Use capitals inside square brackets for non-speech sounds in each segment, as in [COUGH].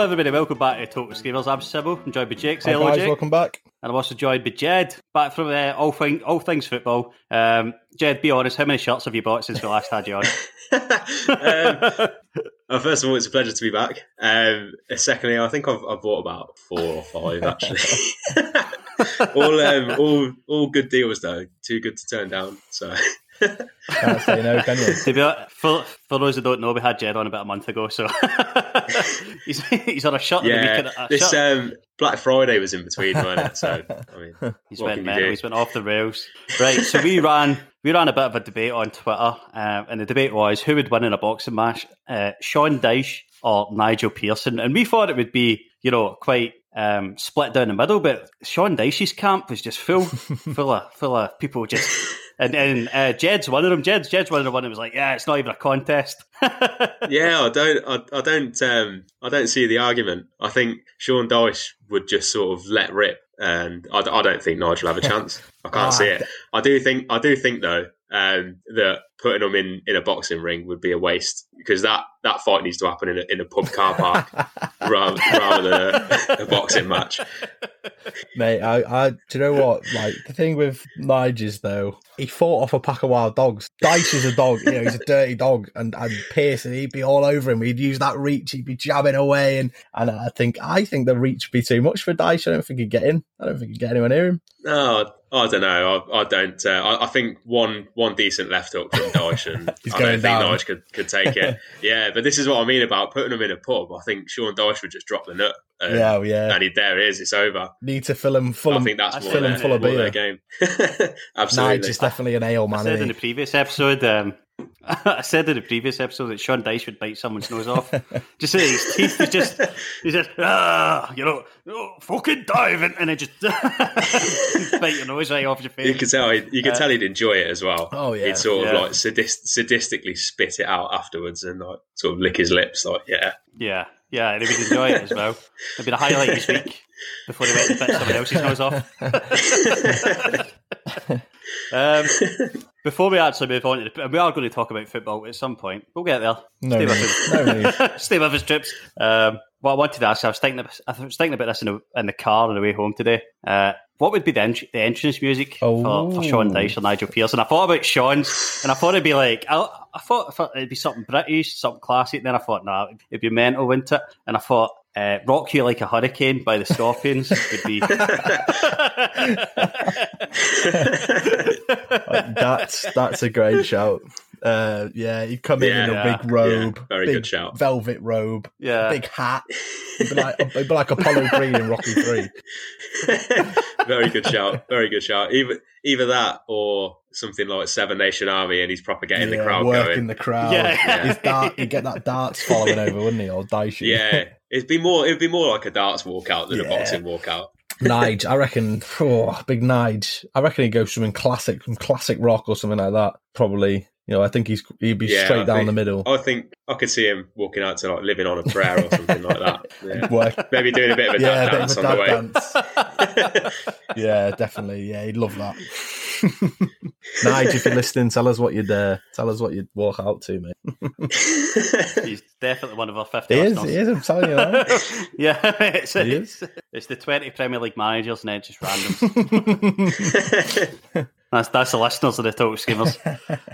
Hello, everybody. Welcome back to Total Screamers. I'm Sybil. I'm joined by Jake. Say Hi hello, guys, Jake. welcome back. And I'm also joined by Jed, back from uh, all, thing, all things football. Um, Jed, be honest, how many shots have you bought since we last had you on? [LAUGHS] um, well, first of all, it's a pleasure to be back. Um, secondly, I think I've, I've bought about four or five actually. [LAUGHS] all, um, all, all good deals though. Too good to turn down. So Can't say no, can you? [LAUGHS] to be hon- for, for those who don't know, we had Jed on about a month ago, so [LAUGHS] he's, he's on a shot. yeah, week, a this shirt- um, Black Friday was in between, wasn't it? So I [LAUGHS] mean, He's what went can mental. do? He's went off the rails. Right. So we ran we ran a bit of a debate on Twitter, um, and the debate was who would win in a boxing match, uh, Sean Dyche or Nigel Pearson, and we thought it would be you know quite um, split down the middle, but Sean Dyche's camp was just full, full of full of people just. And, and uh, Jed's one of them. Jed's Jed's one of the one that was like, "Yeah, it's not even a contest." [LAUGHS] yeah, I don't, I, I don't, um, I don't see the argument. I think Sean Dyche would just sort of let rip, and I, I don't think Nigel will have a chance. I can't Oh, [LAUGHS] see it. I do think, I do think though, um, that putting them in, in a boxing ring would be a waste because that, that fight needs to happen in a, in a pub car park [LAUGHS] rather, rather than a, a boxing match. Mate, I, I, do you know what? Like the thing with Nigel though, he fought off a pack of wild dogs. Dyche is a dog, you know, he's a dirty dog, and and Pearson, he'd be all over him. He'd use that reach, he'd be jabbing away, and and I think I think the reach would be too much for Dyche. I don't think he'd get in. I don't think he'd get anyone near him. No, I don't know. I, I don't. Uh, I, I think one one decent left hook from Dyche, and [LAUGHS] He's I don't going think down. Dyche could, could take it. [LAUGHS] yeah, but this is what I mean about putting them in a pub. I think Sean Dyche would just drop the nut. And, Yeah, oh, yeah. And he, there it is. It's over. Need to fill him full. I of- think that's more fill him full of more beer. their game. [LAUGHS] Absolutely. Nigel's definitely an ale I man. said in the previous episode, um, [LAUGHS] I said in the previous episode that Sean Dyche would bite someone's nose off. just say his teeth was just, [LAUGHS] he said, ah, you know, oh, fucking dive, and, and it just [LAUGHS] bite your nose right off your face. You could tell. You could Uh, tell he'd enjoy it as well. Oh, yeah. He'd sort of Yeah. like sadist, sadistically spit it out afterwards and like sort of lick his lips. Like, yeah, Yeah, yeah, and he would enjoy it as well. It'd be the highlight this week before he went and bit someone else's nose off. um, before we actually move on, to the, we are going to talk about football at some point. We'll get there. No Stay with us. Stay with us, trips. Um, what I wanted to ask, I was thinking, I was thinking about this in the, in the car on the way home today. Uh, what would be the, ent- the entrance music for, for Sean Oh. Dyche or Nigel Pearson? I thought about Sean's, and I thought it'd be like, I, I, thought, I thought it'd be something British, something classic. Then I thought, nah, it'd be mental, wouldn't it? And I thought, uh, "Rock You Like a Hurricane" by the Scorpions would be. [LAUGHS] that's that's a great shout. Uh, yeah, he'd come in in a Yeah, big robe, yeah, very big good shout. velvet robe, Yeah. big hat. He'd be like, he'd be like Apollo Creed in Rocky Three. [LAUGHS] very good shout. Very good shout. Either either that or something like Seven Nation Army, and he's proper getting the crowd working going. the crowd. Yeah. His dart, you get that darts [LAUGHS] following over, wouldn't he? Or Dicey. Yeah, it'd be more. It'd be more like a darts walkout than a Yeah. boxing walkout. Nige, I reckon. Oh, big Nige. I reckon he'd go something classic, some classic rock or something like that. Probably. You know, I think he's he'd be Yeah, straight I down think- the middle. I think I could see him walking out to like living on a prayer or something like that. [LAUGHS] Yeah. Work- Maybe doing a bit of a yeah, dad a bit dance of on a the way. dance. [LAUGHS] yeah, definitely. Yeah, he'd love that. Nige, if you're listening, tell us what you'd uh, tell us what you'd walk out to, mate. [LAUGHS] He's definitely one of our 50 He is, he is. I'm telling you that. [LAUGHS] yeah, it's, it's, it's the 20 Premier League managers and then just randoms. [LAUGHS] that's, that's the listeners of the Talk Schemers. [LAUGHS]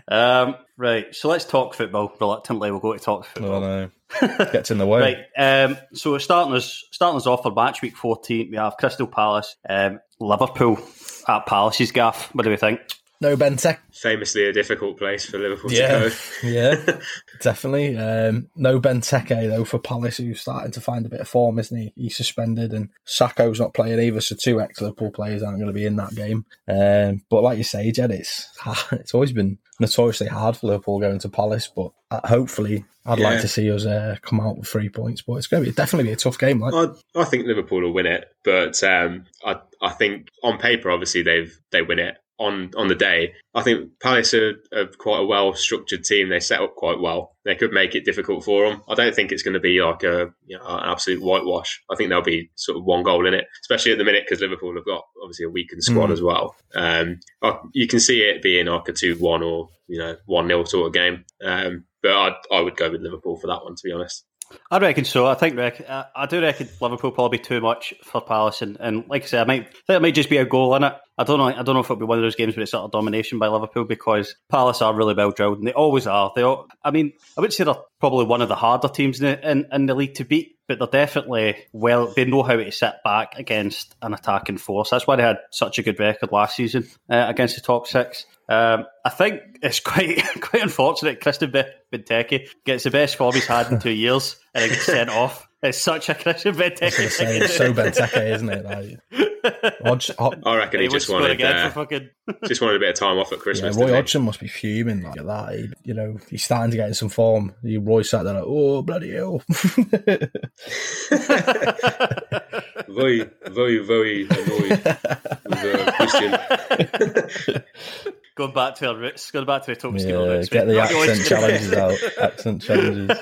Um, right, so let's talk football. Reluctantly, we'll go to talk football. Oh no, gets in the way. [LAUGHS] Right. Um, so starting us starting us off for match week fourteen. We have Crystal Palace, um, Liverpool at Palace's gaff. What do we think? No Benteke. Famously a difficult place for Liverpool Yeah, to go. [LAUGHS] yeah, [LAUGHS] definitely. Um, no Benteke though for Palace, who's starting to find a bit of form, isn't he? He's suspended, and Sakho's not playing either, so two ex-Liverpool players aren't going to be in that game. Um, but like you say, Jed, it's it's always been notoriously hard for Liverpool going to Palace, but uh, hopefully, I'd Yeah. like to see us uh, come out with three points. But it's going to be definitely be a tough game. Like, I, I think Liverpool will win it, but um, I I think on paper, obviously they've they win it. On on the day, I think Palace are, are quite a well structured team. They set up quite well. They could make it difficult for them. I don't think it's going to be like a you know, an absolute whitewash. I think there'll be sort of one goal in it, especially at the minute because Liverpool have got obviously a weakened squad Mm. as well. Um, you can see it being like a two one or you know one 0 sort of game. Um, but I I would go with Liverpool for that one to be honest. I reckon so. I think I I do reckon Liverpool probably too much for Palace, and, and like I said, I might I think it might just be a goal in it. I don't know. I don't know if it'll be one of those games where it's sort of domination by Liverpool because Palace are really well drilled, and they always are. They, all, I mean, I would say they're probably one of the harder teams in in, in the league to beat, but they're definitely well. They know how to sit back against an attacking force. That's why they had such a good record last season uh, against the top six. Um, I think it's [LAUGHS] quite quite unfortunate. Christian Be- Benteke gets the best form he's had in two years and then gets sent off. It's such a Christian Benteke. I was say, it's so Benteke, isn't it? Like, [LAUGHS] [LAUGHS] Hodge, Hod- I reckon he, He just wanted again uh, for fucking. [LAUGHS] just wanted a bit of time off at Yeah, Christmas. Roy? Hodgson must be fuming like at that. He, you know, he's starting to get in some form. He, Roy sat there like, oh bloody hell. [LAUGHS] very, very, very annoyed with uh, Christian. Going back to our roots, going back to the top skill yeah, roots. get the accent challenges out. [LAUGHS] Accent challenges.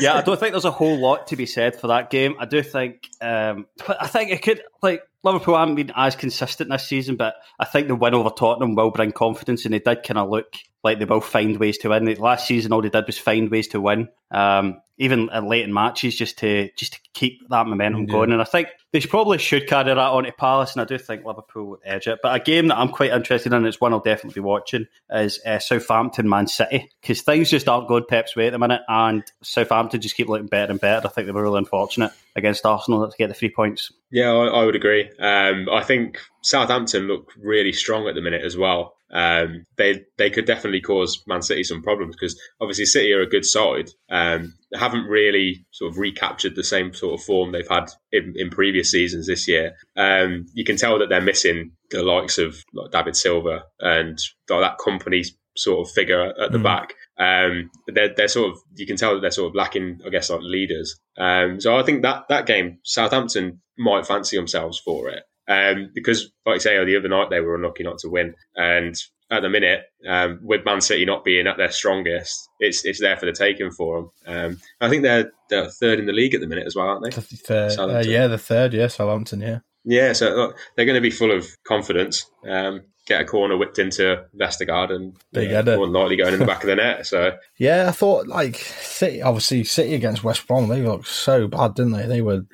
yeah, I don't think there's a whole lot to be said for that game. I do think, um, I think it could like Liverpool haven't been as consistent this season, but I think the win over Tottenham will bring confidence, and they did kind of look like they will find ways to win. Last season, all they did was find ways to win, um, even in late in matches, just to just to keep that momentum Yeah. going. And I think they probably should carry that on to Palace, and I do think Liverpool would edge it. But a game that I'm quite interested in, it's one I'll definitely be watching, is uh, Southampton Man City because things just aren't going Pep's way at the minute, and Southampton just keep looking better and better. I think they were really unfortunate against Arsenal to get the three points. Yeah, I, I would agree. Um, I think Southampton look really strong at the minute as well. Um, they they could definitely cause Man City some problems because obviously City are a good side. Um, haven't really sort of recaptured the same sort of form they've had in, in previous seasons this year. Um, you can tell that they're missing the likes of like David Silva and like that company sort of figure at the Mm. back. Um, they're, they're sort of you can tell that they're sort of lacking, I guess, like leaders. Um, so I think that that game, Southampton might fancy themselves for it um, because, like I say, the other night they were unlucky not to win, and at the minute, um, with Man City not being at their strongest, it's it's there for the taking for them. Um, I think they're they're third in the league at the minute as well, aren't they? The third, uh, yeah, the third, yeah, Southampton, yeah. Yeah, so look, they're going to be full of confidence. Um, get a corner whipped into Vestergaard and Big uh, header. more likely going in the back of the net. So [LAUGHS] Yeah, I thought like City, obviously City against West Brom, they looked so bad, didn't they? They were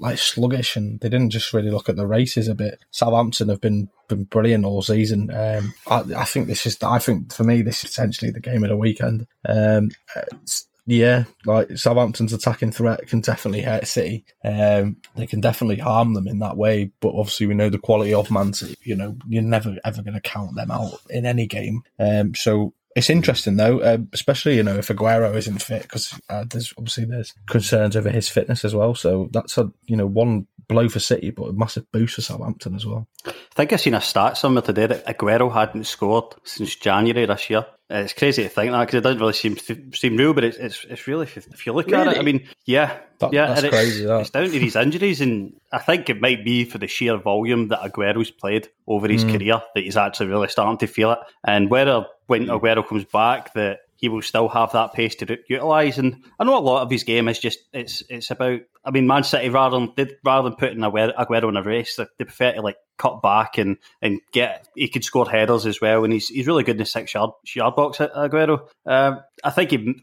like sluggish and they didn't just really look at the races a bit. Southampton have been been brilliant all season. Um, I, I think this is, I think for me, this is essentially the game of the weekend. Um, it's- yeah, like Southampton's attacking threat can definitely hurt City. Um, they can definitely harm them in that way. But obviously, we know the quality of Man City. You know, you're never ever going to count them out in any game. Um, so it's interesting though, um, especially you know if Aguero isn't fit because uh, there's obviously there's concerns over his fitness as well. So that's a you know one blow for City, but a massive boost for Southampton as well. I think I've seen a stat somewhere today that Aguero hadn't scored since January this year. Uh, It's crazy to think that because it doesn't really seem seem real, but it's it's, it's really if, you look at it, I mean, yeah, That- yeah, that's it's, crazy, that. It's down to these injuries, and I think it might be for the sheer volume that Aguero's played over his Mm. career that he's actually really starting to feel it. And whether when Aguero comes back, that he will still have that pace to utilise. And I know a lot of his game is just it's it's about. I mean, Man City rather than rather than putting Aguero, in a race, they, they prefer to like cut back and, and get. He could score headers as well, and he's he's really good in the six yard yard box. Aguero, um, I think he.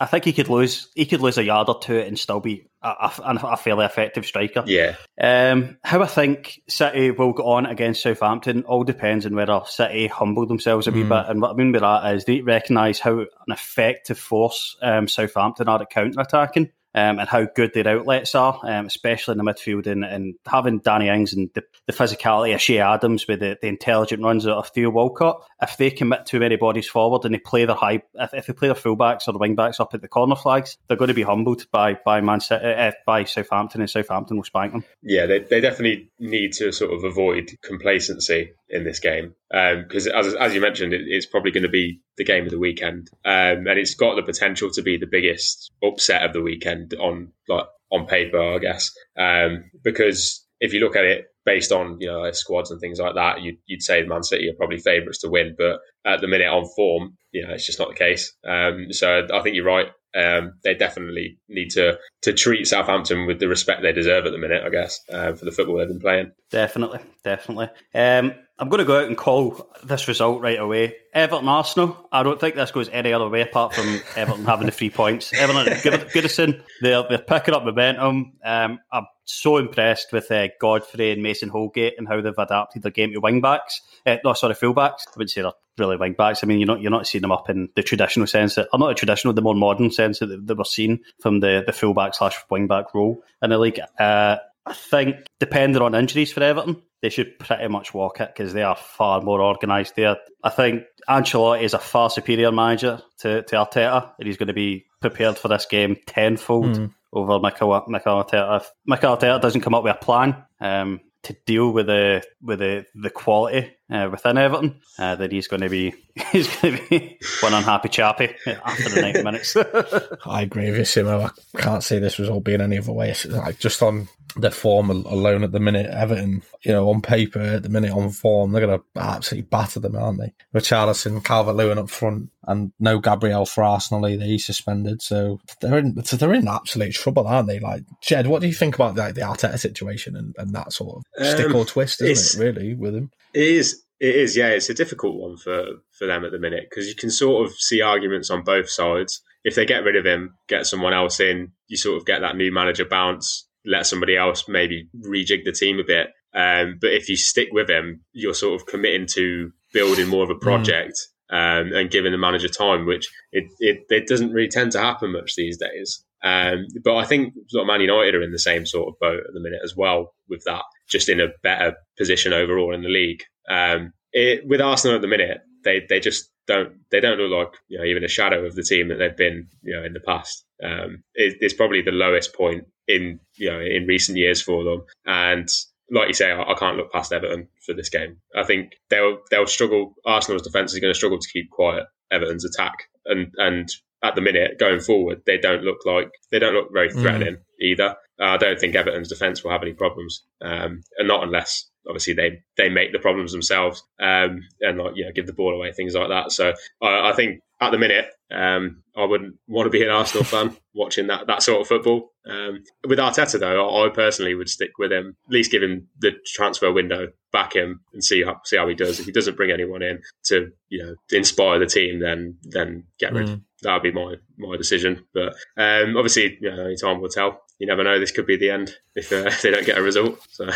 I think he could lose. He could lose a yard or two and still be a, a, a fairly effective striker. Yeah. Um, how I think City will go on against Southampton all depends on whether City humble themselves a wee Mm. bit. And what I mean by that is they recognise how an effective force um, Southampton are at counter attacking. Um, and how good their outlets are, um, especially in the midfield, and, and having Danny Ings and the, the physicality of Che Adams with the, the intelligent runs of Theo Walcott. If they commit too many bodies forward and they play their high, if, if they play their fullbacks or the wingbacks up at the corner flags, they're going to be humbled by by Man City, uh, by Southampton, and Southampton will spank them. Yeah, they, they definitely need to sort of avoid complacency in this game because, as, as you mentioned, it, it's probably going to be the game of the weekend, um, and it's got the potential to be the biggest upset of the weekend on like on paper, I guess, um, because if you look at it based on you know squads and things like that, you'd, you'd say Man City are probably favourites to win, but at the minute on form, you know, it's just not the case. Um, so I think you're right. Um, they definitely need to to treat Southampton with the respect they deserve at the minute, I guess, uh, for the football they've been playing. Definitely, definitely. Um, I'm going to go out and call this result right away. Everton Arsenal. I don't think this goes any other way apart from [LAUGHS] Everton having the three points. Everton Good- Goodison, they're they're picking up momentum. Um, I'm so impressed with uh, Godfrey and Mason Holgate and how they've adapted their game to wing backs. Uh, no, sorry, fullbacks. I wouldn't say they're really wing backs. I mean, you're not you're not seeing them up in the traditional sense that, or not the traditional, the more modern sense that, that we're seeing from the the fullback slash wing back role in the league. Uh, I think, depending on injuries for Everton, they should pretty much walk it because they are far more organised there. I think Ancelotti is a far superior manager to, to Arteta, and he's going to be prepared for this game tenfold Mm. over Mikel, Mikel Arteta. If Mikel Arteta doesn't come up with a plan um, to deal with the with the, the quality uh, within Everton, uh, then he's going to be [LAUGHS] he's going to be one unhappy chappy after the ninety minutes. [LAUGHS] I agree with you, Simo. I can't see this result being any other way. It's like just on the form alone at the minute, Everton, you know, on paper at the minute on form, they're going to absolutely batter them, aren't they? Richarlison, Calvert Lewin up front, and no Gabriel for Arsenal either. He's suspended, so they're in so they're in absolute trouble, aren't they? Like Jed, what do you think about like the Arteta situation and, and that sort of stick Um, or twist, isn't it? Really, with him. It is. It is. Yeah, it's a difficult one for for them at the minute because you can sort of see arguments on both sides. If they get rid of him, get someone else in, you sort of get that new manager bounce. Let somebody else maybe rejig the team a bit. Um, but if you stick with him, you're sort of committing to building more of a project um, and giving the manager time, which it, it it doesn't really tend to happen much these days. Um, but I think sort of Man United are in the same sort of boat at the minute as well with that, just in a better position overall in the league. Um, it, with Arsenal at the minute, they they just don't they don't look like you know even a shadow of the team that they've been you know in the past. Um, it, it's probably the lowest point in you know in recent years for them, and like you say, I, I can't look past Everton for this game. I think they'll they'll struggle. Arsenal's defense is going to struggle to keep quiet Everton's attack, and and at the minute going forward, they don't look like they don't look very threatening either. Uh, I don't think Everton's defense will have any problems, um, and not unless obviously they they make the problems themselves um, and like you know give the ball away things like that. So I, I think at the minute um, I wouldn't want to be an Arsenal fan [LAUGHS] watching that that sort of football. Um, with Arteta though, I, I personally would stick with him. At least give him the transfer window, back him, and see how see how he does. If he doesn't bring anyone in to you know inspire the team, then then get rid. Mm. That would be my my decision. But um, obviously, you know, only time will tell. You never know. This could be the end if, uh, if [LAUGHS] they don't get a result. So.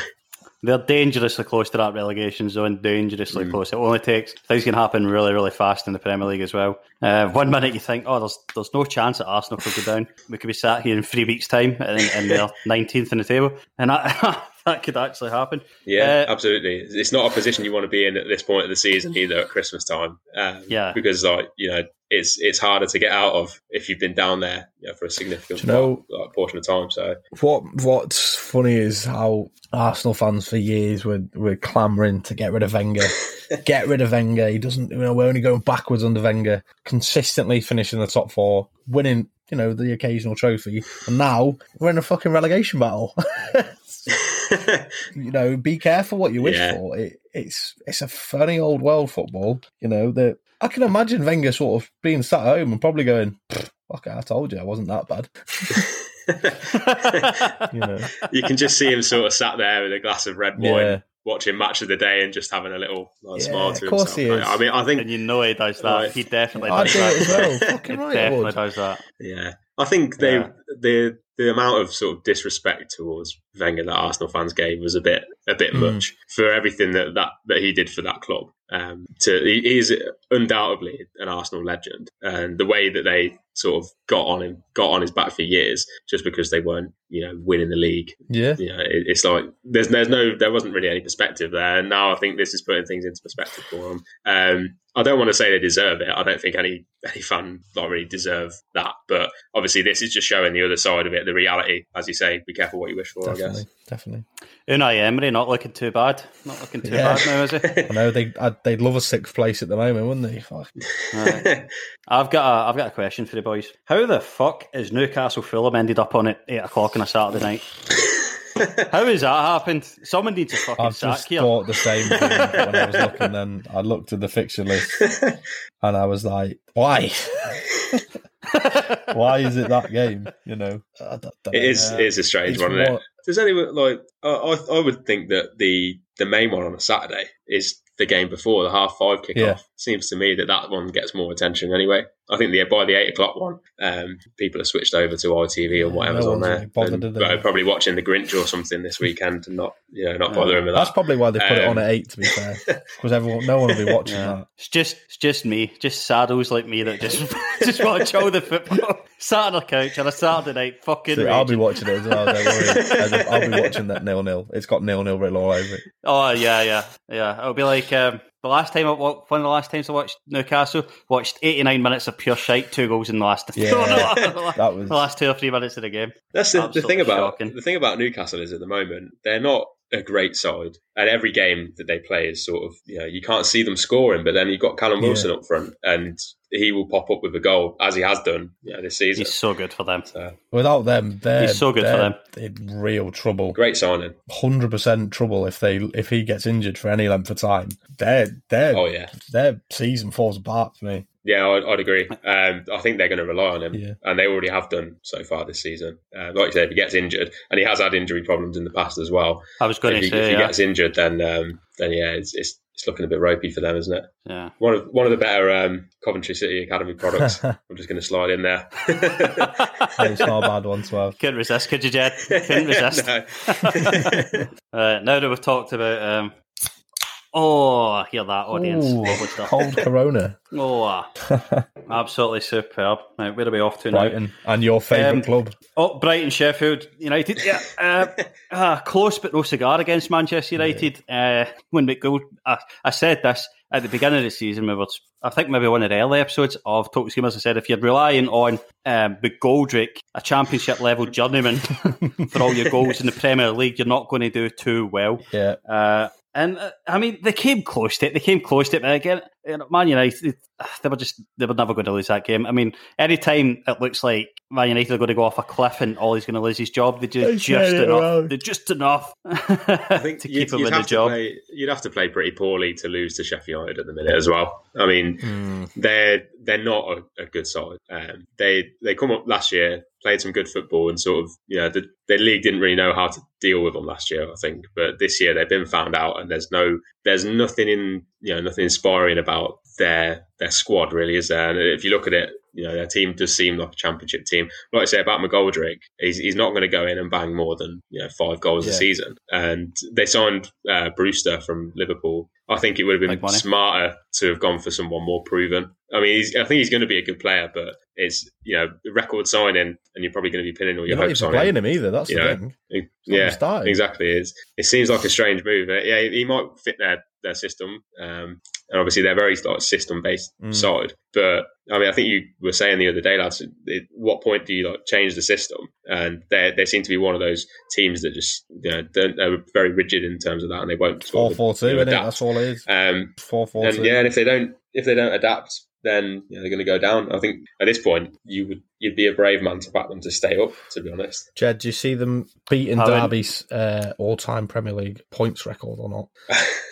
They're dangerously close to that relegation zone, dangerously Mm. close. It only takes things can happen really, really fast in the Premier League as well. Uh, one minute you think, oh, there's there's no chance that Arsenal could go down. We could be sat here in three weeks' time and, and they're [LAUGHS] 19th in the table. And I, [LAUGHS] that could actually happen. Yeah, Uh, absolutely. It's not a position you want to be in at this point of the season either at Christmas time. Um, Yeah. because like you know, it's it's harder to get out of if you've been down there you know, for a significant Do you know- part- like, portion of time. So What What's funny is how Arsenal fans for years were were clamouring to get rid of Wenger. [LAUGHS] get rid of Wenger. He doesn't. You know, we're only going backwards under Wenger. Consistently finishing the top four, winning. You know, the occasional trophy, and now we're in a fucking relegation battle. [LAUGHS] [LAUGHS] [LAUGHS] you know, be careful what you wish Yeah. for. It, it's it's a funny old world football. You know that I can imagine Wenger sort of being sat at home and probably going, "Fuck, "Okay, I told you I wasn't that bad." [LAUGHS] you know, you can just see him sort of sat there with a glass of red wine, Yeah. watching match of the day, and just having a little like, Yeah, smile to of course himself. he is. I mean, I think and you know he does that. Right. He definitely I'd does do that. it as well. Fucking He right definitely does that. Yeah, I think they Yeah. the the amount of sort of disrespect towards Wenger that Arsenal fans gave was a bit a bit Mm. much for everything that, that that he did for that club. Um, to he is undoubtedly an Arsenal legend, and the way that they sort of got on him, got on his back for years, just because they weren't you know winning the league. Yeah. You know, it, it's like there's there's no there wasn't really any perspective there, and now I think this is putting things into perspective for them. Um, I don't want to say they deserve it. I don't think any any fan like really deserve that, but obviously this is just showing the other side of it, the reality. As you say, be careful what you wish for. I Definitely, guess. definitely. Unai Emery not looking too bad. Not looking too Yeah. bad now, is he? [LAUGHS] I know they I'd, uh, they'd love a sixth place at the moment, wouldn't they? Fuck. Right. I've got a, I've got a question for the boys. How the fuck is Newcastle Fulham ended up on it at eight o'clock on a Saturday night? [LAUGHS] How has that happened? Someone needs to fucking I've sack just here. thought the same thing when I was [LAUGHS] looking. Then I looked at the fixture list and I was like, why? [LAUGHS] why is it that game? You know, I don't- don't It know. is it is a strange It's one, isn't it? what- Does anyone like? I, I I would think that the the main one on a Saturday is the game before the half five kickoff. Yeah. Seems to me that that one gets more attention anyway. I think the by the eight o'clock one, um, people have switched over to ITV or whatever's no on there. really bothered, and, do they? probably watching the Grinch or something this weekend and not you know not bothering with that. That's probably why they put it on Um, at eight. To be fair, because everyone, no one will be [LAUGHS] watching Yeah. that. It's just it's just me, just saddles like me that just [LAUGHS] just want to all the football. Sat on the couch on a Saturday night, fucking. So I'll be watching it as well. Don't worry. I'll be watching that nil nil. It's got nil nil written all over it. Oh yeah, yeah, yeah. It'll be like um, the last time I wa- one of the last times I watched Newcastle watched eighty nine minutes of pure shite, two goals in the last Yeah, [LAUGHS] that was the last two or three minutes of the game. That's the, the thing about shocking. the thing about Newcastle is at the moment they're not a great side, and every game that they play is sort of you know you can't see them scoring, but then you've got Callum Yeah. Wilson up front, and he will pop up with a goal as he has done you know, this season. He's so good for them. So, Without them, they're He's so good for they're them. in real trouble. great signing. Hundred percent trouble if they if he gets injured for any length of time. Their their Oh yeah, their season falls apart for me. yeah, I'd, I'd agree. Um, I think they're going to rely on him, Yeah. and they already have done so far this season. Uh, like you said, if he gets injured, and he has had injury problems in the past as well. I was going If to he, say, if he yeah, gets injured, then um, then yeah, it's, it's it's looking a bit ropey for them, isn't it? yeah. One of one of the better um, Coventry City Academy products. [LAUGHS] I'm just going to slide in there. It's not a bad one to have. Couldn't resist, could you, Jed? [LAUGHS] Couldn't resist. No. [LAUGHS] Uh, now that we've talked about, um, oh, hear that audience, Ooh, cold Corona, [LAUGHS] Oh, absolutely superb. Right, where are we off to now? Brighton, and your favourite Um, club. Oh, Brighton, Sheffield United. Yeah, uh, uh, [LAUGHS] close but no cigar against Manchester United. Uh, when McGold, I, I said this at the beginning of the season. We were, I think maybe one of the early episodes of Total Schemers. I said if you're relying on um, McGoldrick, a championship level journeyman, [LAUGHS] for all your goals in the Premier League, you're not going to do too well. Yeah, Uh, and uh, I mean, they came close to it. They came close to it. But again, Man United, they were just they were never going to lose that game. I mean, any time it looks like Man United are going to go off a cliff and Ollie's going to lose his job, they do They just enough. around. They're just enough [LAUGHS] I think to keep him in the job. play. You'd have to play pretty poorly to lose to Sheffield United at the minute as well. I mean, Hmm. they're they're not a, a good side. Um, they they come up last year, played some good football, and sort of you know the, the league didn't really know how to deal with them last year. I think, but this year they've been found out, and there's no there's nothing in you know nothing inspiring about about their their squad, really, is there? And if you look at it, you know, their team does seem like a championship team. Like I say about McGoldrick, he's, he's not going to go in and bang more than you know five goals Yeah. a season. And they signed uh, Brewster from Liverpool. I think it would have been money. smarter to have gone for someone more proven. I mean, he's, I think he's going to be a good player, but it's you know record signing, and you're probably going to be pinning all You're your not hopes on him. playing him either. That's you the know. thing. It- yeah, exactly. It's, it seems like a strange move. Yeah, he might fit their their system, um, and obviously they're very like system based Mm. side. But I mean, I think you were saying the other day, lads. At what point do you like change the system? And they they seem to be one of those teams that just you know don't, they're very rigid in terms of that, and they won't Four four two, isn't it? That's all it is. Um, Four four and two. yeah, and if they don't if they don't adapt, then you know, they're going to go down. I think at this point you would you'd be a brave man to back them to stay up. To be honest, Jed, do you see them beating I mean- Derby's uh, all-time Premier League points record or not?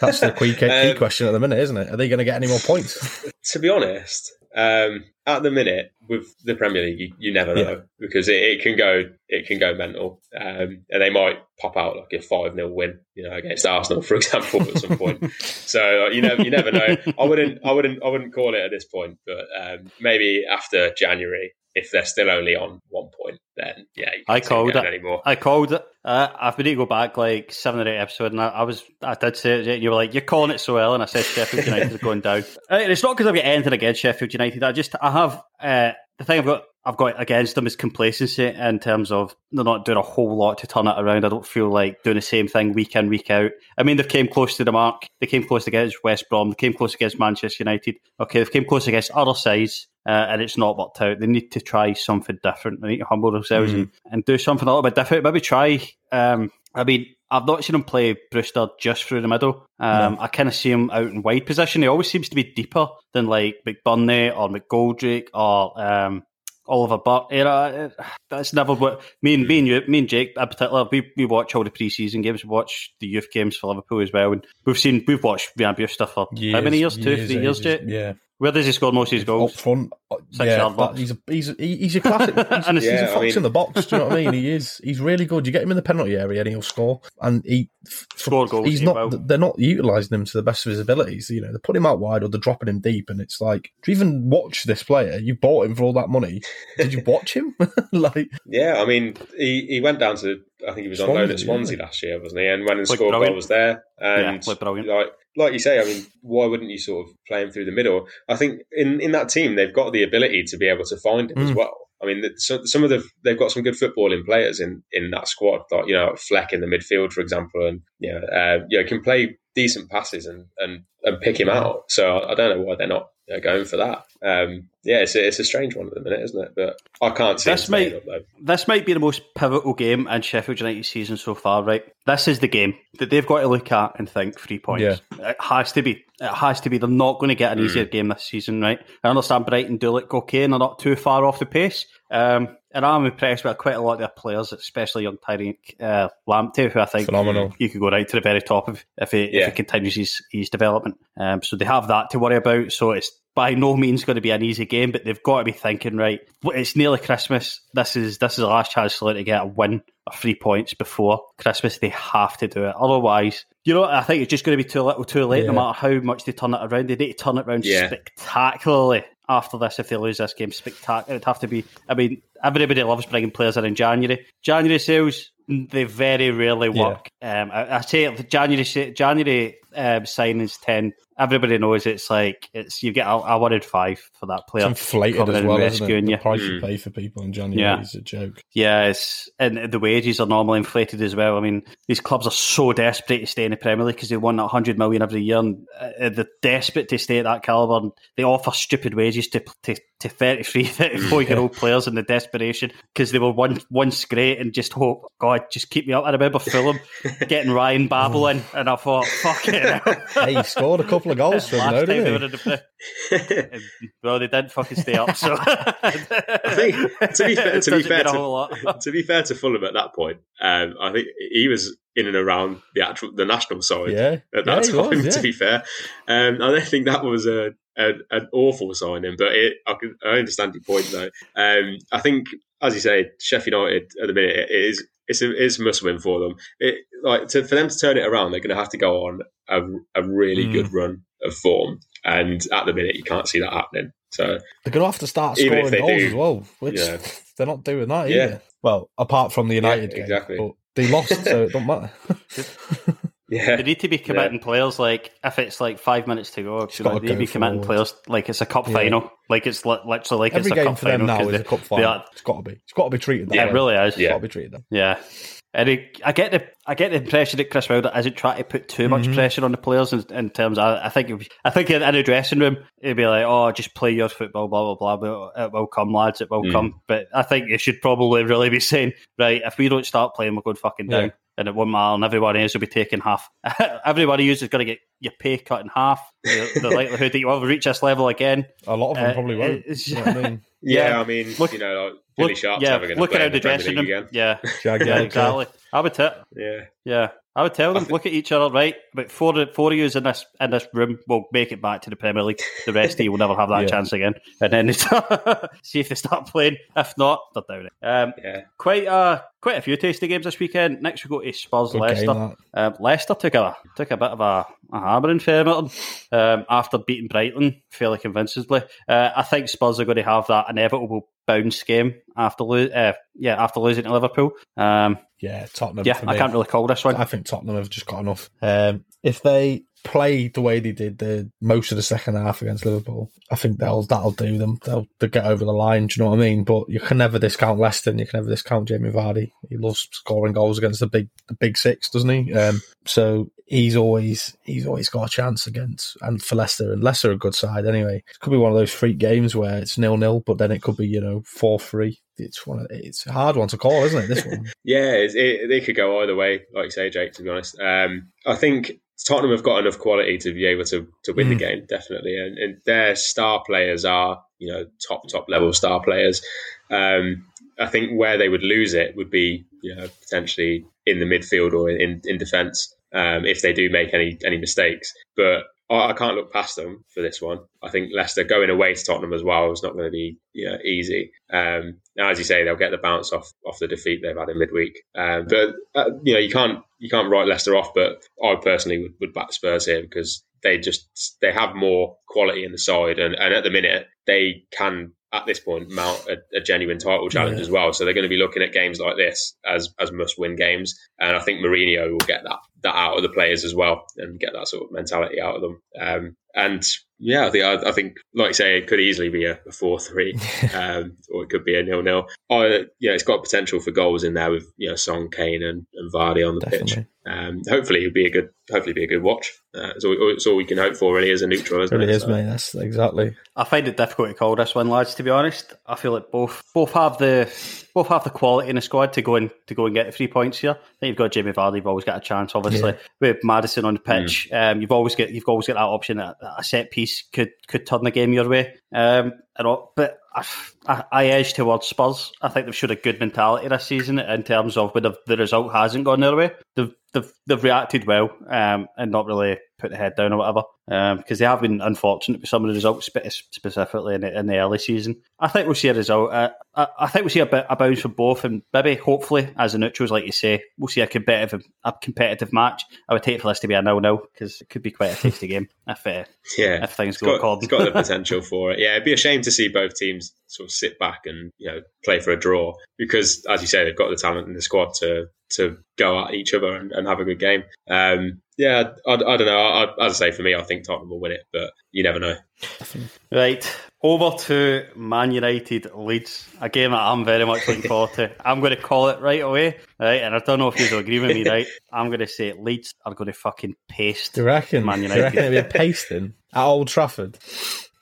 That's the key, key [LAUGHS] Um, question at the minute, isn't it? Are they going to get any more points? [LAUGHS] to be honest, um, at the minute with the Premier League, you, you never know Yeah. because it, it can go it can go mental, um, and they might pop out like a five 0 win, you know, against Arsenal, for example, at some point. [LAUGHS] So uh, you never you never know. I wouldn't I wouldn't I wouldn't call it at this point, but um, maybe after January. If they're still only on one point, then yeah, you I called it. anymore. I called it. Uh, I've been to go back like seven or eight episodes, and I, I was, I did say it. and You were like, "You're calling it so well," and I said Sheffield United are going down. [LAUGHS] Uh, And it's not because I've got anything against Sheffield United. I just, I have uh, the thing I've got, I've got against them is complacency in terms of they're not doing a whole lot to turn it around. I don't feel like doing the same thing week in, week out. I mean, they've came close to the mark. They came close against West Brom. They came close against Manchester United. Okay, they've came close against other sides. Uh, and it's not worked out. They need to try something different. They need to humble themselves and, and do something a little bit different. Maybe try. Um, I mean, I've not seen him play Brewster just through the middle. Um, I kind of see him out in wide position. He always seems to be deeper than like McBurnie or McGoldrick or um, Oliver Burke. Know, that's never what me and me and you, me and Jake in particular. We we watch all the preseason games. We watch the youth games for Liverpool as well, and we've seen we've watched Ryan Brewster for how many years? Two, three years. Jake. Yeah. Where does he score most of his goals? Up goals? front, uh, Six yeah, yard that- box. he's a he's a, he's a classic. [LAUGHS] He's, And he's it's- a Yeah, I fox mean- in the box. Do you know what I mean? He is. He's really good. You get him in the penalty area and he'll score. And he Score goals, He's not. will. They're not utilising him to the best of his abilities. You know, they're putting him out wide or they're dropping him deep. And it's like, do you even watch this player? You bought him for all that money. Did you watch him? [LAUGHS] like, Yeah, I mean, he, he went down to I think he was on loan at Swansea, Swansea yeah. last year, wasn't he? And went and Looked scored brilliant. goals there. And Yeah, brilliant. like like you say, I mean, why wouldn't you sort of play him through the middle? I think in, in that team they've got the ability to be able to find him as Mm. well. I mean, so, some of the they've got some good footballing players in, in that squad. Like you know, Fleck in the midfield, for example, and you know, uh, you know, can play decent passes and, and, and pick him out. So I don't know why they're not you know, going for that. Um, yeah, it's a, it's a strange one at the minute, isn't it? But I can't see This him might- up, this might be the most pivotal game in Sheffield United season so far, right? This is the game that they've got to look at and think three points. It has to be. It has to be. They're not going to get an Hmm. easier game this season, right? I understand Brighton do look okay and they're not too far off the pace. Um, and I'm impressed with quite a lot of their players, especially young Tariq uh, Lamptey, who I think Phenomenal. you could go right to the very top of if he, if he continues his, his development. Um, so they have that to worry about. So it's by no means going to be an easy game, but they've got to be thinking right. It's nearly Christmas. This is this is the last chance for them to get a win or three points before Christmas. They have to do it. Otherwise, you know, I think it's just going to be too little, too late. No matter how much they turn it around, they need to turn it around Yeah. spectacularly. After this, if they lose this game, spectacular. It'd have to be. I mean, everybody loves bringing players in in January. January sales they very rarely Yeah. work. Um, I, I say January January um, signings ten. Everybody knows it's like it's you get a, a one in five for that player. it's inflated as well, isn't it? The you. price you Mm. pay for people in January Yeah. is a joke. Yeah, and the wages are normally inflated as well. I mean, these clubs are so desperate to stay in the Premier League because they won 100 million every year, and uh, they're desperate to stay at that caliber. And they offer stupid wages to to, to 33, 34 year old players in the desperation because they were one, once great and just hope, God, just keep me up. I remember Fulham [LAUGHS] getting Ryan Babel in, and I thought, fuck it. Hey, he scored a couple of goals for them, Last though, time didn't were he? in the [LAUGHS] well, they didn't fucking stay up. So I think to be fair, to be fair to, [LAUGHS] to be fair to Fulham at that point, um, I think he was in and around the actual the national side Yeah, at that he time. was, [LAUGHS] To be fair, um, I don't think that was a, a an awful signing, but it, I, can, I understand your point though. Um, I think, as you say, Sheffield United at the minute it is it's a it's a must win for them. It like to, for them to turn it around, they're going to have to go on a, a really Mm. good run of form, and at the minute you can't see that happening. So They're going to have to start scoring goals do, as well, which yeah. [LAUGHS] they're not doing that Yeah. either. Well, apart from the United game, exactly. they lost, so it don't matter. [LAUGHS] yeah, They need to be committing players like if it's like five minutes to go. You know, they need to be committing forward. players like it's a cup Yeah. final, like it's li- literally like Every it's a game cup for them final. now 'cause is they- a cup final. are- It's got to be. It's got to be treated that Yeah, way. it really is. It's Yeah. got to be treated that. Yeah. And I, I get the I get the impression that Chris Wilder isn't trying to put too much Mhm. pressure on the players in, in terms. Of, I think it would- I think in, in a dressing room it'd be like, oh, just play your football, blah blah blah. But it will come, lads. It will Mm. come. But I think you should probably really be saying, right, if we don't start playing, we're going fucking down. Yeah. And it won't matter, and everyone else will be taking half. [LAUGHS] Everybody else is going to get your pay cut in half. The, the [LAUGHS] likelihood that you will reach this level again. A lot of them Uh, probably won't. You know I mean? [LAUGHS] yeah. Yeah. I mean, Look- you know, like Billy Look, Sharp's yeah, never going to look play in around the the dressing room. again. Yeah, Jaguar, yeah, exactly. I would tell. Yeah, Yeah, I would tell them. Look at each other, right? But four, four of you in this in this room will make it back to the Premier League. The rest of you will never have that [LAUGHS] Yeah. chance again. And then it's [LAUGHS] see if they start playing. If not, they're down it. Um, yeah. quite a quite a few tasty games this weekend. Next we go to Spurs Good Leicester. Um, Leicester took a took a bit of a, a hammering Fairmerton um, after beating Brighton fairly convincingly. Uh, I think Spurs are going to have that inevitable bounce game after lo- uh, yeah after losing to Liverpool. Um, Yeah, Tottenham. yeah, I can't really call this one. I think Tottenham have just got enough. Um, if they play the way they did the most of the second half against Liverpool, I think they'll that'll do them. They'll, they'll get over the line. Do you know what I mean? But you can never discount Leicester. You can never discount Jamie Vardy. He loves scoring goals against the big the big six, doesn't he? Um, so he's always he's always got a chance against and for Leicester and Leicester a good side anyway. It could be one of those freak games where it's nil nil, but then it could be you know four three. It's one. Of, it's a hard one to call, isn't it? This one. [LAUGHS] Yeah, it could go either way, like you say, Jake. To be honest, um, I think Tottenham have got enough quality to be able to to win the Mm. game, definitely, and, and their star players are you know top top level star players. Um, I think where they would lose it would be you know potentially in the midfield or in in defence um, if they do make any any mistakes, but. I I can't look past them for this one. I think Leicester going away to Tottenham as well is not going to be you know, easy. Um, now, as you say, they'll get the bounce off off the defeat they've had in midweek. Um, but uh, you know, you can't you can't write Leicester off. But I personally would, would back Spurs here because they just they have more quality in the side, and, and at the minute they can at this point mount a, a genuine title challenge Yeah. as well. So they're going to be looking at games like this as as must win games, and I think Mourinho will get that that out of the players as well and get that sort of mentality out of them. Um, and yeah, I think I, I think like you say, it could easily be a, a four three, [LAUGHS] um, or it could be a nil nil. I yeah, it's got potential for goals in there with you know Son, Kane, and, and Vardy on the pitch. Um, hopefully, it'll be a good hopefully be a good watch. Uh, it's, all, it's all we can hope for really as a neutral, isn't It it? is, So- mate. That's exactly. I find it difficult to call this one, lads. To be honest, I feel like both both have the both have the quality in the squad to go and to go and get the three points here. I think you've got Jamie Vardy. You've always got a chance, obviously, Yeah. with Maddison on the pitch. Um, you've always get you've always got that option that a set piece could could turn the game your way. Um, all, but I, I, I edge towards Spurs. I think they've showed a good mentality this season in terms of when the, the result hasn't gone their way. They've they've, they've reacted well um, and not really put the head down or whatever because they have been unfortunate with some of the results, specifically in the, in the early season. I think we'll see a result. Uh, I, I think we'll see a, bit, a bounce for both, and maybe hopefully as the neutrals, like you say, we'll see a competitive a competitive match. I would hate for this to be a nil nil because it could be quite a tasty game if uh, Yeah, if things it's go got, according. it's got the [LAUGHS] potential for it. Yeah, it'd be a shame to see both teams sort of sit back and you know play for a draw because, as you say, they've got the talent in the squad to to go at each other and, and have a good game. Um, yeah, I, I don't know. I, I, as I say, for me, I think Tottenham will win it, but you never know. Right, over to Man United Leeds, a game that I'm very much looking forward to. [LAUGHS] I'm going to call it right away, right? And I don't know if you'll agree with me, [LAUGHS] right? I'm going to say Leeds are going to fucking paste Do you reckon? Man Do you reckon United. it'll be pasting at Old Trafford?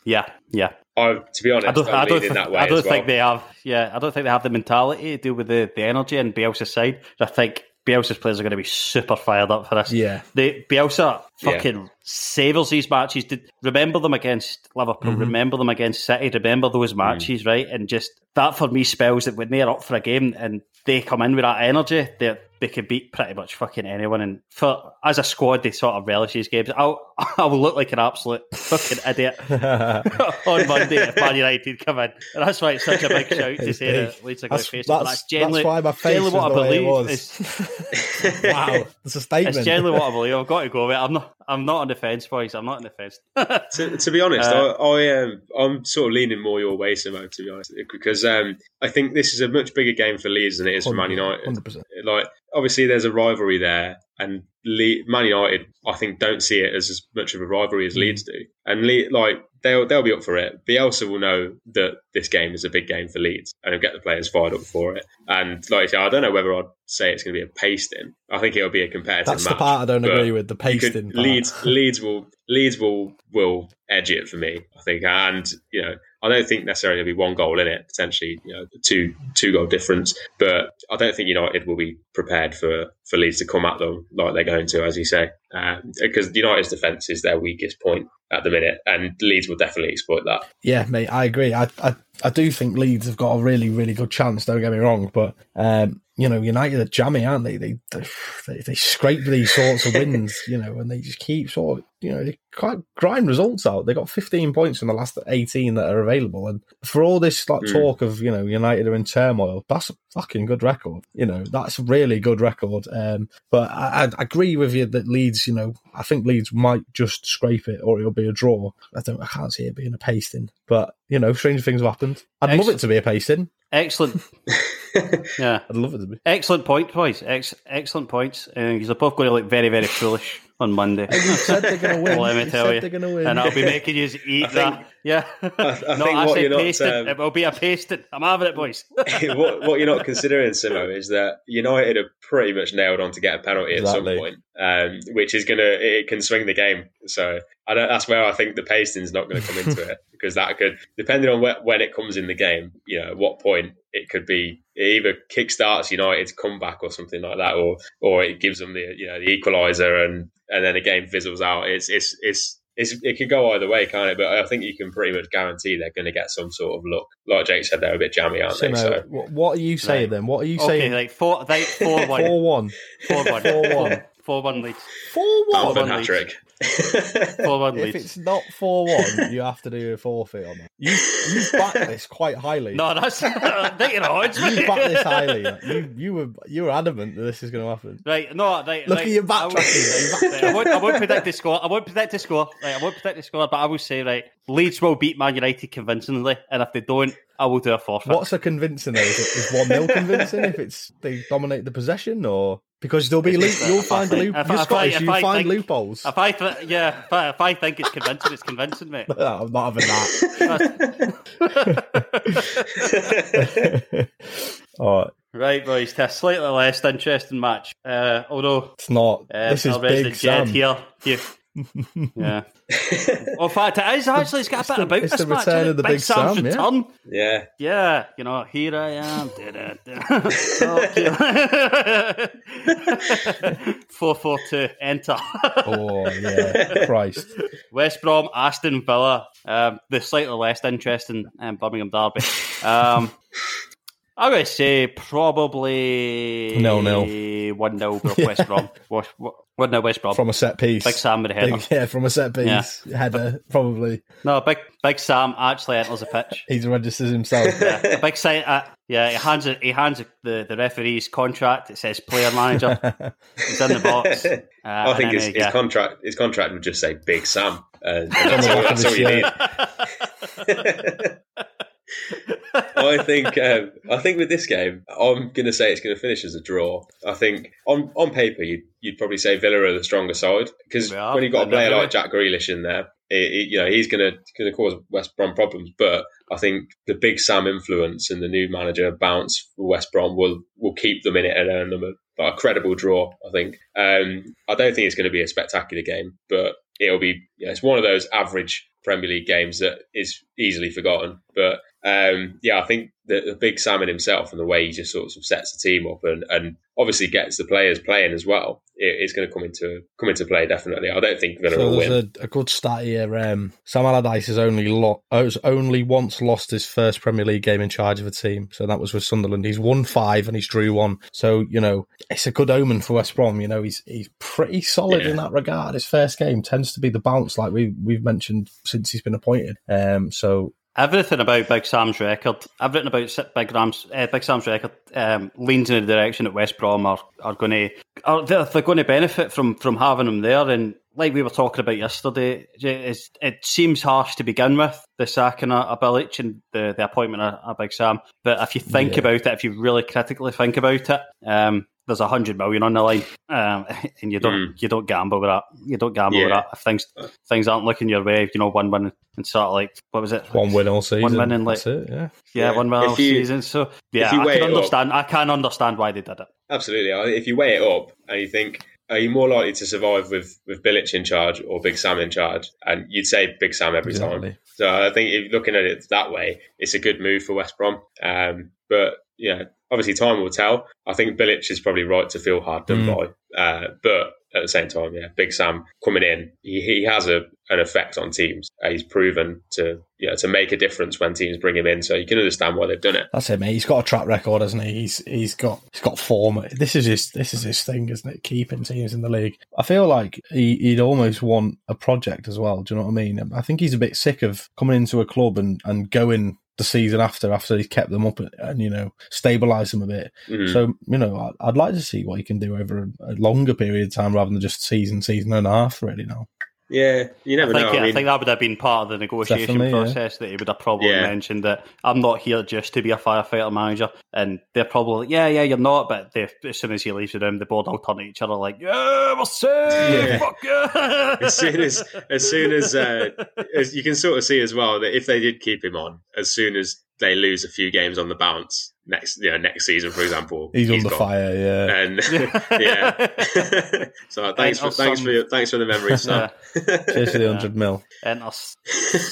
Yeah, yeah. I, to be honest, I don't, I'm I don't, leaning thi- that way I don't as well. think they have. Yeah, I don't think they have the mentality to deal with the, the energy and Bielsa's side. I think Bielsa's players are going to be super fired up for this. Yeah. They, Bielsa Yeah. fucking savours these matches. Did remember them against Liverpool? Mhm. Remember them against City? Remember those matches, right? And just that for me spells that when they're up for a game and they come in with that energy, they they can beat pretty much fucking anyone. And for as a squad, they sort of relish these games. I'll [LAUGHS] I will look like an absolute fucking idiot [LAUGHS] on Monday if Man United come in. And that's why it's such a big shout to say big. that Leeds are going That's, to face that's, That's generally, that's why my face generally was what the I it believe. was. Is, [LAUGHS] wow, that's a statement. it's generally what I believe. I've got to go with it. I'm not. I'm not on the fence, boys. I'm not on the fence. to, to be honest, Uh, I, I um, I'm sort of leaning more your way, Simo, to be honest, because um, I think this is a much bigger game for Leeds than it is for Man United. 100%. Like, obviously, there's a rivalry there, and Le- Man United, I think, don't see it as as much of a rivalry Mm. as Leeds do. And Le- like, they'll they'll be up for it. Bielsa will know that this game is a big game for Leeds, and he'll get the players fired up for it. And like I said, I don't know whether I'd say it's going to be a pasting. I think it'll be a competitive That's the part I don't agree with. The could- pasting part. Leeds Leeds will Leeds will will edge it for me, I think. And you know, I don't think necessarily there'll be one goal in it, potentially, you know, two two goal difference. But I don't think United will be prepared for for Leeds to come at them like they're going to, as you say, um, because United's defence is their weakest point at the minute, and Leeds will definitely exploit that. Yeah, mate, I agree. I, I I do think Leeds have got a really, really good chance. Don't get me wrong, but um, you know, United are jammy, aren't they? They they, they scrape these sorts of [LAUGHS] wins, you know, and they just keep sort of, you know, they quite grind results out. They got 15 points in the last 18 that are available, and for all this like Mm. talk of you know United are in turmoil, that's a fucking good record. You know, that's a really good record. Um, but I, I agree with you that Leeds, you know, I think Leeds might just scrape it, or it'll be a draw. I don't, I can't see it being a pasting, but you know, strange things have happened. I'd love it to be a pasting. Excellent. [LAUGHS] yeah. [LAUGHS] I'd love it to be. Excellent point, boys. Ex- excellent points. And you're both going to look very, very foolish on Monday. You said they're going [LAUGHS] to win. Let me You tell you. they're going to win. And I'll be making you eat [LAUGHS] I think- that. Yeah. I no, think I what said you're not, pasting. um, it will be a pasting. I'm having it, boys. what, what you're not considering, Simo, is that United are pretty much nailed on to get a penalty Exactly. at some point, um, which is gonna it can swing the game. So I don't, that's where I think the pasting's not going to come into it because that could, depending on whe- when it comes in the game, you know, at what point it could be it either kickstarts United's comeback or something like that, or or it gives them the you know the equaliser and and then the game fizzles out. It's it's it's. It's, it could go either way, can't it? But I think you can pretty much guarantee they're going to get some sort of look. Like Jake said, they're a bit jammy, aren't they? Simo, So what, what are you saying Right. then? What are you okay, saying? like four, like four [LAUGHS] one, Four one. four one, Four one. four one Leeds, Four one. Bamford hat trick. [LAUGHS] four one If Leeds. it's not four one, you have to do a forfeit on that. You you backed this quite highly. No, that's [LAUGHS] thinking odds. you mate. backed this highly. [LAUGHS] You you were you were adamant that this is going to happen. Right, no, right. Look right, at your I won't- backtracking. right, I won't, I won't predict the score. I won't predict the score. Right, I won't predict the score, but I will say, right, Leeds will beat Man United convincingly, and if they don't, I will do a forfeit. What's a convincing though? Is, one 0 convincing if it's they dominate the possession or because there'll be loop, you'll find a think- loop. if You're I- if Scottish, if you I find think- loopholes. If I, th- yeah, if I, if I think it's convincing, it's convincing, mate. [LAUGHS] I'm not having that. [LAUGHS] All right, right, boys, to a slightly less interesting match. Uh, although it's not. uh, this is big Jed Sam. here. You, yeah. [LAUGHS] well, in fact, it is actually. It's got It's a bit the- about it's this the match. return of the it? Big Sam's Sam, yeah. return. yeah. Yeah, you know, here I am. [LAUGHS] [LAUGHS] Four four two. Enter. Oh yeah, Christ. West Brom, Aston Villa. Um, the slightly less interesting um, Birmingham derby. Um, I'm going to say probably Nil-nil. One 0 West [LAUGHS] Brom. One 0 West Brom. From a set piece. Big Sam with a header. Big- yeah, from a set piece yeah. header, probably. No, big Big Sam actually enters the pitch. [LAUGHS] He's registered himself. Yeah, a big sign. Uh, yeah, he hands it. He hands the, the referee's contract. It says player manager. [LAUGHS] He's in the box. Uh, I think his, he- his yeah. contract his contract would just say Big Sam, and, and that's, the all, that's his all you need. I think um, I think with this game, I'm going to say it's going to finish as a draw. I think on on paper you'd, you'd probably say Villa are the stronger side because are, when you've got a player like Jack Grealish in there, it, it- you know he's going to going to cause West Brom problems. But I think the Big Sam influence and the new manager bounce for West Brom will will keep them in it and earn them a, a credible draw. I think. Um, I don't think it's going to be a spectacular game, but it'll be. You know, it's one of those average Premier League games that is easily forgotten. But um, yeah, I think the, the big Sam in himself and the way he just sort of sets the team up and, and obviously gets the players playing as well it, it's going to come into come into play definitely. I don't think Villa So will win. a, a good stat here. Um, Sam Allardyce has only lo- has only once lost his first Premier League game in charge of a team, so that was with Sunderland. He's won five and he's drew one. So you know it's a good omen for West Brom. You know he's he's pretty solid Yeah. in that regard. His first game tends to be the bounce, like we we've mentioned since he's been appointed. Um, so Everything about Big Sam's record, everything about Big Ram's, uh, Big Sam's record, um, leans in the direction that West Brom are, are going to are they're, they're going to benefit from from having him there. And like we were talking about yesterday, it seems harsh to begin with the sacking of, of Bilic and the, the appointment of, of Big Sam. But if you think Yeah. about it, if you really critically think about it, um, there's a hundred million on the line, um, [LAUGHS] and you don't you don't gamble with that. You don't gamble with that. If things things aren't looking your way, you know, one win and sort of like what was it? one win all season. One win in like That's it. Yeah. yeah, Yeah. one win If all you- season. So yeah, you I weigh can it up- understand. I can understand why they did it. Absolutely. If you weigh it up and you think, are you more likely to survive with, with Bilic in charge or Big Sam in charge? And you'd say Big Sam every Exactly. time. So I think if you're looking at it that way, it's a good move for West Brom. Um, but yeah, obviously time will tell. I think Bilic is probably right to feel hard done Mm. by. Uh, but at the same time, yeah, Big Sam coming in, he, he has a an effect on teams. Uh, he's proven to yeah to make a difference when teams bring him in. So you can understand why they've done it. That's it, mate. He's got a track record, hasn't he? He's he's got he's got form. This is his this is his thing, isn't it? Keeping teams in the league. I feel like he, he'd almost want a project as well. Do you know what I mean? I think he's a bit sick of coming into a club and, and going the season after after he's kept them up and, and you know stabilize them a bit. Mhm. So you know, I'd, I'd like to see what he can do over a, a longer period of time rather than just season season and a half. Really now. Yeah, you I never think, know. yeah, I I, mean, think that would have been part of the negotiation Definitely, yeah. process that he would have probably Yeah. mentioned that I'm not here just to be a firefighter manager, and they're probably like, yeah, yeah, you're not. But they, as soon as he leaves the room, the board all turn to each other like, yeah, we're safe, Yeah. fuck yeah. [LAUGHS] as soon as as soon as, uh, as you can sort of see as well that if they did keep him on, as soon as they lose a few games on the bounce next, you know, next season, for example, He's, under gone. fire. Yeah. And [LAUGHS] yeah, [LAUGHS] so thanks for thanks some- for your, thanks for the memory, Sam. Cheers for the hundred mil. Enter S-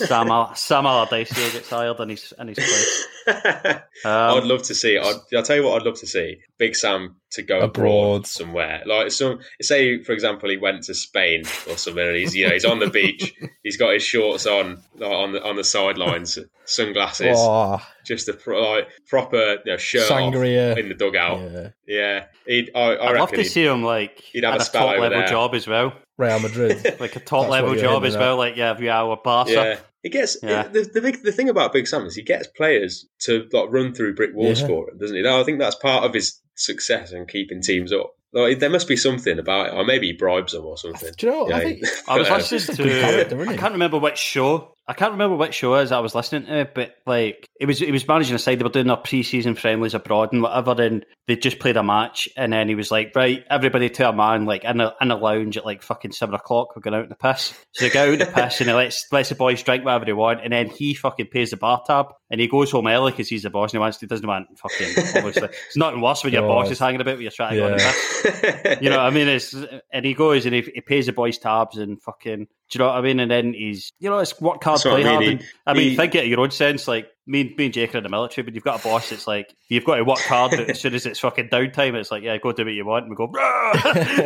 Sam, Al- Sam Allardyce here gets hired in his in his place. [LAUGHS] Um, I'd love to see. I'd, I'll tell you what. I'd love to see Big Sam to go abroad, Abroad. somewhere. Like some, say for example, he went to Spain or something, and he's you know he's on the [LAUGHS] beach. he's got his shorts on like, on the on the sidelines, sunglasses, Oh, just a pro, like proper you know, shirt Sangria. off in the dugout. yeah. Yeah, he'd, I, I I'd love to see him like he'd have at a a spell top over level there. job as well, Real Madrid. [LAUGHS] like a top That's level job aiming as at. well. Like yeah, Real or Barca. Yeah, he gets Yeah. the, the big the thing about Big Sam is he gets players to like run through brick walls Yeah. for him, doesn't he? I think that's part of his success and keeping teams up. Like, there must be something about it, or maybe he bribes them or something. Do you know what? I Yeah, think- I was but, listening a good character, to. I can't remember which show. I can't remember which show it is I was listening to, but like it was, it was managing a side. They were doing their pre-season friendlies abroad and whatever. And they just played a match, and then he was like, "Right, everybody to a man, like in a in a lounge at like fucking seven o'clock. We're going out in the piss." So they go out in the piss, and he lets [LAUGHS] lets the boys drink whatever they want, and then he fucking pays the bar tab, and he goes home early because he's the boss, and he wants he doesn't want fucking obviously. [LAUGHS] It's nothing worse when your God. boss is hanging about when you're trying to go in the piss. You know what I mean? It's and he goes and he, he pays the boys tabs and fucking. Do you know what I mean? And then he's, you know, it's work hard, That's what play I mean. hard. He- and- I mean, he- think it in your own sense. Like me, me and Jake are in the military, but you've got a boss that's like, you've got to work hard. But as soon as it's fucking downtime, it's like, yeah, go do what you want. And we go, [LAUGHS]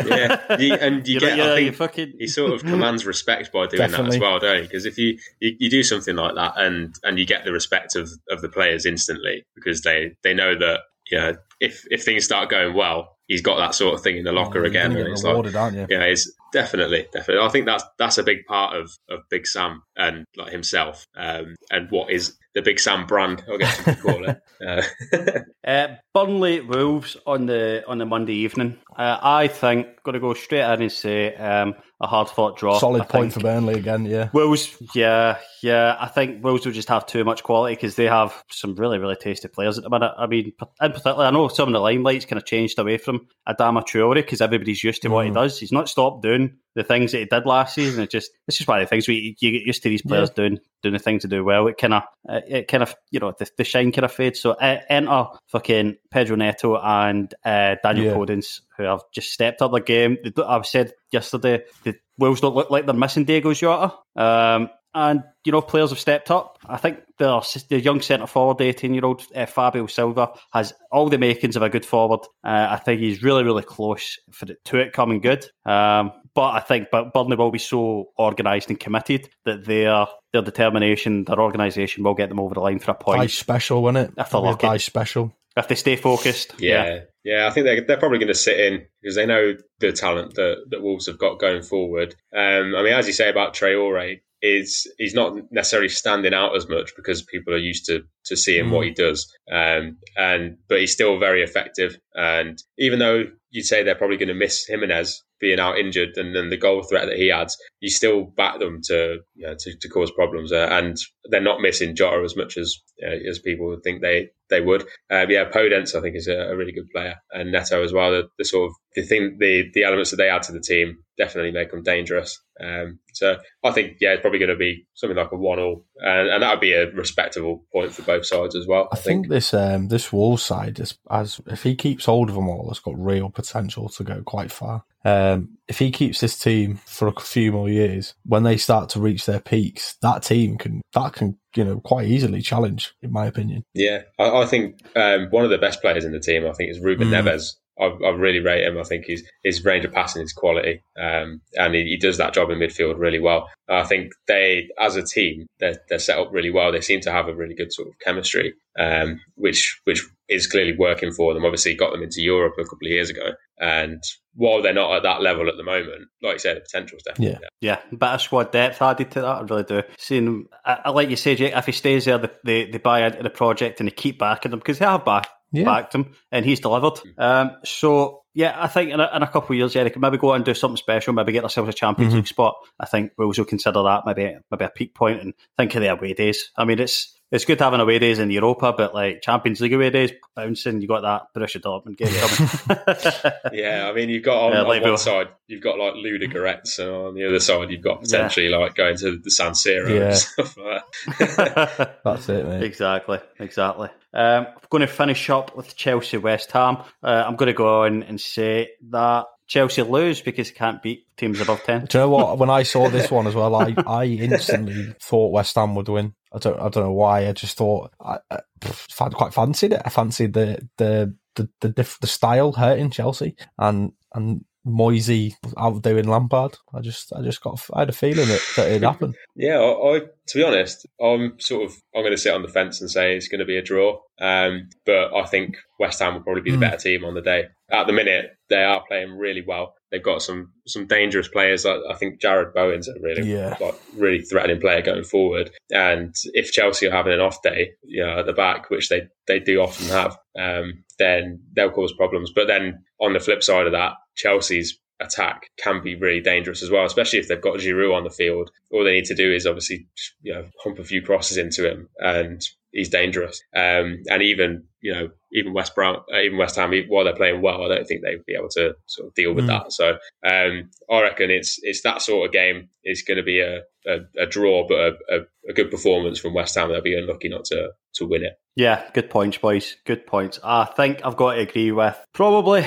yeah, you, and you, You get. know, yeah, I you fucking. he sort of [LAUGHS] commands respect by doing that as well, don't he? Because if you, you you do something like that and and you get the respect of of the players instantly because they they know that you know if if things start going well, he's got that sort of thing in the locker You're again, gonna and get it's like aren't you? yeah, it's definitely, definitely. I think that's that's a big part of, of Big Sam and like himself, um, and what is the Big Sam brand? I guess you could call it. [LAUGHS] Uh, [LAUGHS] Uh, Burnley Wolves on the on the Monday evening. Uh, I think going to go straight in and say um, a hard fought draw. Solid I point think. for Burnley again. Yeah. Wolves, yeah, yeah. I think Wolves will just have too much quality because they have some really, really tasty players at the minute. I mean, in particular, I know some of the limelights kind of changed away from Adama Traore because everybody's used to what he Mm. does. He's not stopped doing the things that he did last season. It just it's just one of the things we you get used to these players doing doing the things to do well. It kind of it kind of you know the, the shine kind of fades. So uh, enter fucking Pedro Neto and uh, Daniel Yeah. Podence who have just stepped up the game. I've said yesterday the Wolves don't look like they're missing Diego Jota. Um, and you know players have stepped up. I think the the young centre forward, eighteen year old uh, Fabio Silva, has all the makings of a good forward. Uh, I think he's really really close for it, to it coming good. Um, but I think but Burnley will be so organised and committed that their their determination, their organisation will get them over the line for a point. Dyche special, wasn't it? If they're Probably lucky. Dyche special. if they stay focused. Yeah, yeah. I think they're, they're probably going to sit in because they know the talent that, that Wolves have got going forward. Um, I mean, as you say about Traore, is he's not necessarily standing out as much because people are used to to seeing what he does. Um, and but he's still very effective. And even though you'd say they're probably going to miss Jimenez being out injured and then the goal threat that he adds, you still back them to you know, to, to cause problems. Uh, and they're not missing Jota as much as uh, as people would think they they would. Um, yeah, Podence I think is a, a really good player, and Neto as well. The, the sort of the thing, the the elements that they add to the team definitely make them dangerous. Um, so I think yeah, it's probably going to be something like a one all, and, and that would be a respectable point for both sides as well. I think this um this Wolves side is as if he keeps hold of them all, has got real potential to go quite far. Um, if he keeps this team for a few more years, when they start to reach their peaks, that team can that can you know quite easily challenge, in my opinion. Yeah, I, I think um, one of the best players in the team, I think, is Ruben Mm. Neves. I, I really rate him. I think his his range of passing is quality, um, and he, he does that job in midfield really well. I think they, as a team, they're, they're set up really well. They seem to have a really good sort of chemistry, um, which which is clearly working for them. Obviously, got them into Europe a couple of years ago, and while they're not at that level at the moment, like you said, the potential is definitely there. Yeah, bit of squad depth added to that. I really do. Seeing, I, I like you say, Jake, if he stays there, they, they, they buy into the project and they keep backing them because they have back, Yeah. backed him and he's delivered. Um, so, yeah, I think in a, in a couple of years, yeah, they could maybe go out and do something special, maybe get themselves a Champions Mhm. League spot. I think we'll also consider that maybe maybe a peak point and think of the away days. I mean, it's it's good having away days in Europa, but like Champions League away days, bouncing, you got that Borussia Dortmund game coming. [LAUGHS] [LAUGHS] Yeah, I mean, you've got on, Yeah, on one side, you've got like Ludogorets, and on the other side, you've got potentially like going to the San Siro Yeah. and stuff like that. [LAUGHS] That's it, mate. Exactly, exactly. Um, I'm going to finish up with Chelsea West Ham. Uh, I'm going to go on and say that Chelsea lose because they can't beat teams above 10. Do you know what? When I saw [LAUGHS] this one as well, I, I instantly thought West Ham would win. I don't I don't know why. I just thought I, I quite fancied it. I fancied the the the the, diff, the style hurting Chelsea and and Moyesy outdoing Lampard. I just I just got I had a feeling that, that it'd happen. [LAUGHS] Yeah, I, I to be honest, I'm sort of I'm going to sit on the fence and say it's going to be a draw. Um, but I think West Ham will probably be the Mm. better team on the day. At the minute, they are playing really well. They've got some some dangerous players. I, I think Jarrod Bowen's a really Yeah. like really threatening player going forward. And if Chelsea are having an off day, you know, at the back, which they they do often have, um, then they'll cause problems. But then on the flip side of that, Chelsea's attack can be really dangerous as well, especially if they've got Giroud on the field. All they need to do is obviously, you know, hump a few crosses into him, and he's dangerous. Um, and even, you know, even West Brown, uh, even West Ham, while they're playing well, I don't think they'd be able to sort of deal with Mm. that. So um, I reckon it's it's that sort of game. It's going to be a, a, a draw, but a, a, a good performance from West Ham. They'll be unlucky not to to win it. Yeah, good points, boys. Good points. I think I've got to agree with probably.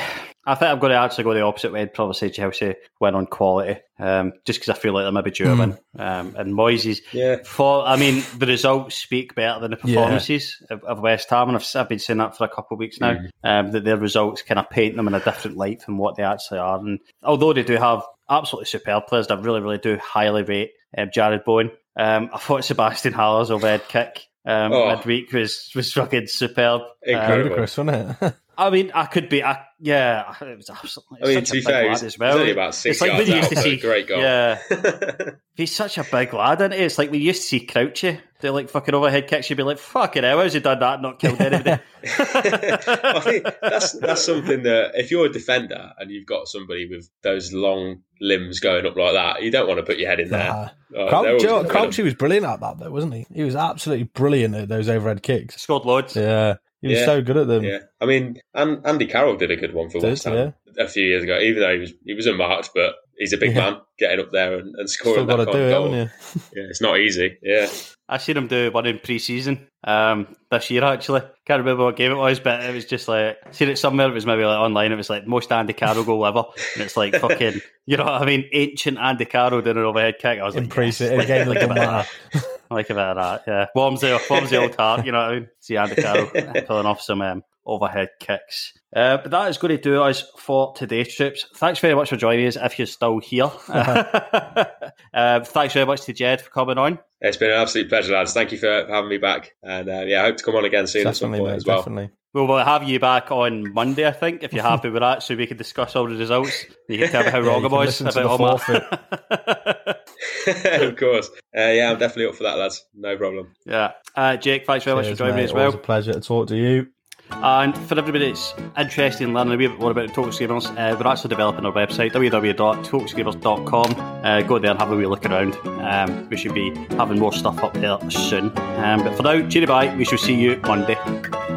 I think I'm going to actually go the opposite way and probably say Chelsea win on quality, um, just because I feel like they're maybe due a Mm. win. Um, and Moises, Yeah. for I mean, the results speak better than the Yeah. performances of, of West Ham, and I've, I've been saying that for a couple of weeks now. Mhm. Um, that their results kind of paint them in a different light than what they actually are. And although they do have absolutely superb players, I really, really do highly rate um, Jarrod Bowen. Um, I thought Sebastian Haller's overhead kick um, Oh. midweek was was fucking superb. Incredible. Um, Ludicrous, wasn't it? [LAUGHS] I mean, I could be, I, yeah, it was absolutely. I mean, such to a be big fair, lad he's, as he's well. only about six it's like yards when you out, to see, great goal. yeah, [LAUGHS] he's such a big lad, isn't he? It's like we used to see Crouchy do like fucking overhead kicks. You'd be like, fucking hell, how's he done that? Not killed [LAUGHS] anybody. I think that's that's something that if you're a defender and you've got somebody with those long limbs going up like that, you don't want to put your head in there. Nah. Oh, Crouch, they're always do you know what? incredible. Crouchy was brilliant at that, though, wasn't he? He was absolutely brilliant at those overhead kicks. Scored loads. Yeah, he was Yeah. so good at them. Yeah, I mean, and Andy Carroll did a good one for Did, West Ham yeah. a few years ago, even though he was he was unmarked, but he's a big Yeah. man getting up there and, and scoring Still got to that do kind it, of goal. you? [LAUGHS] Yeah, it's not easy. Yeah, I seen him do one in pre-season um, this year. Actually, can't remember what game it was, but it was just like seen it somewhere. It was maybe like online. It was like most Andy Carroll goal ever, and it's like fucking, you know what I mean? Ancient Andy Carroll doing an overhead kick. I was In like, pre-season, yes, a game that [LAUGHS] like a doesn't bit of that. Like a bit of that. Yeah, warms the warms the old heart. You know what I mean? See Andy Carroll pulling off some um, overhead kicks. Uh, but that is going to do us for today's trips. Thanks very much for joining us. If you're still here, uh, [LAUGHS] thanks very much to Jed for coming on. It's been an absolute pleasure, lads. Thank you for having me back, and uh, yeah, I hope to come on again soon at some Definitely, point mate, as well. definitely. Well, we'll have you back on Monday, I think, if you're [LAUGHS] happy with that, so we can discuss all the results. You can tell me how Yeah, wrong you I can was listen to about all forfeit. [LAUGHS] [LAUGHS] of course. Uh, yeah, I'm definitely up for that, lads. No problem. yeah. Uh, Jake, thanks very much for joining me as well. It was a pleasure to talk to you. And for everybody that's interested in learning a wee bit more about the Talk uh, we're actually developing our website, www.talkscreamers.com. Uh, go there and have a wee look around. Um, we should be having more stuff up there soon. Um, but for now, cheery bye. We shall see you Monday.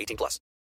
18 plus.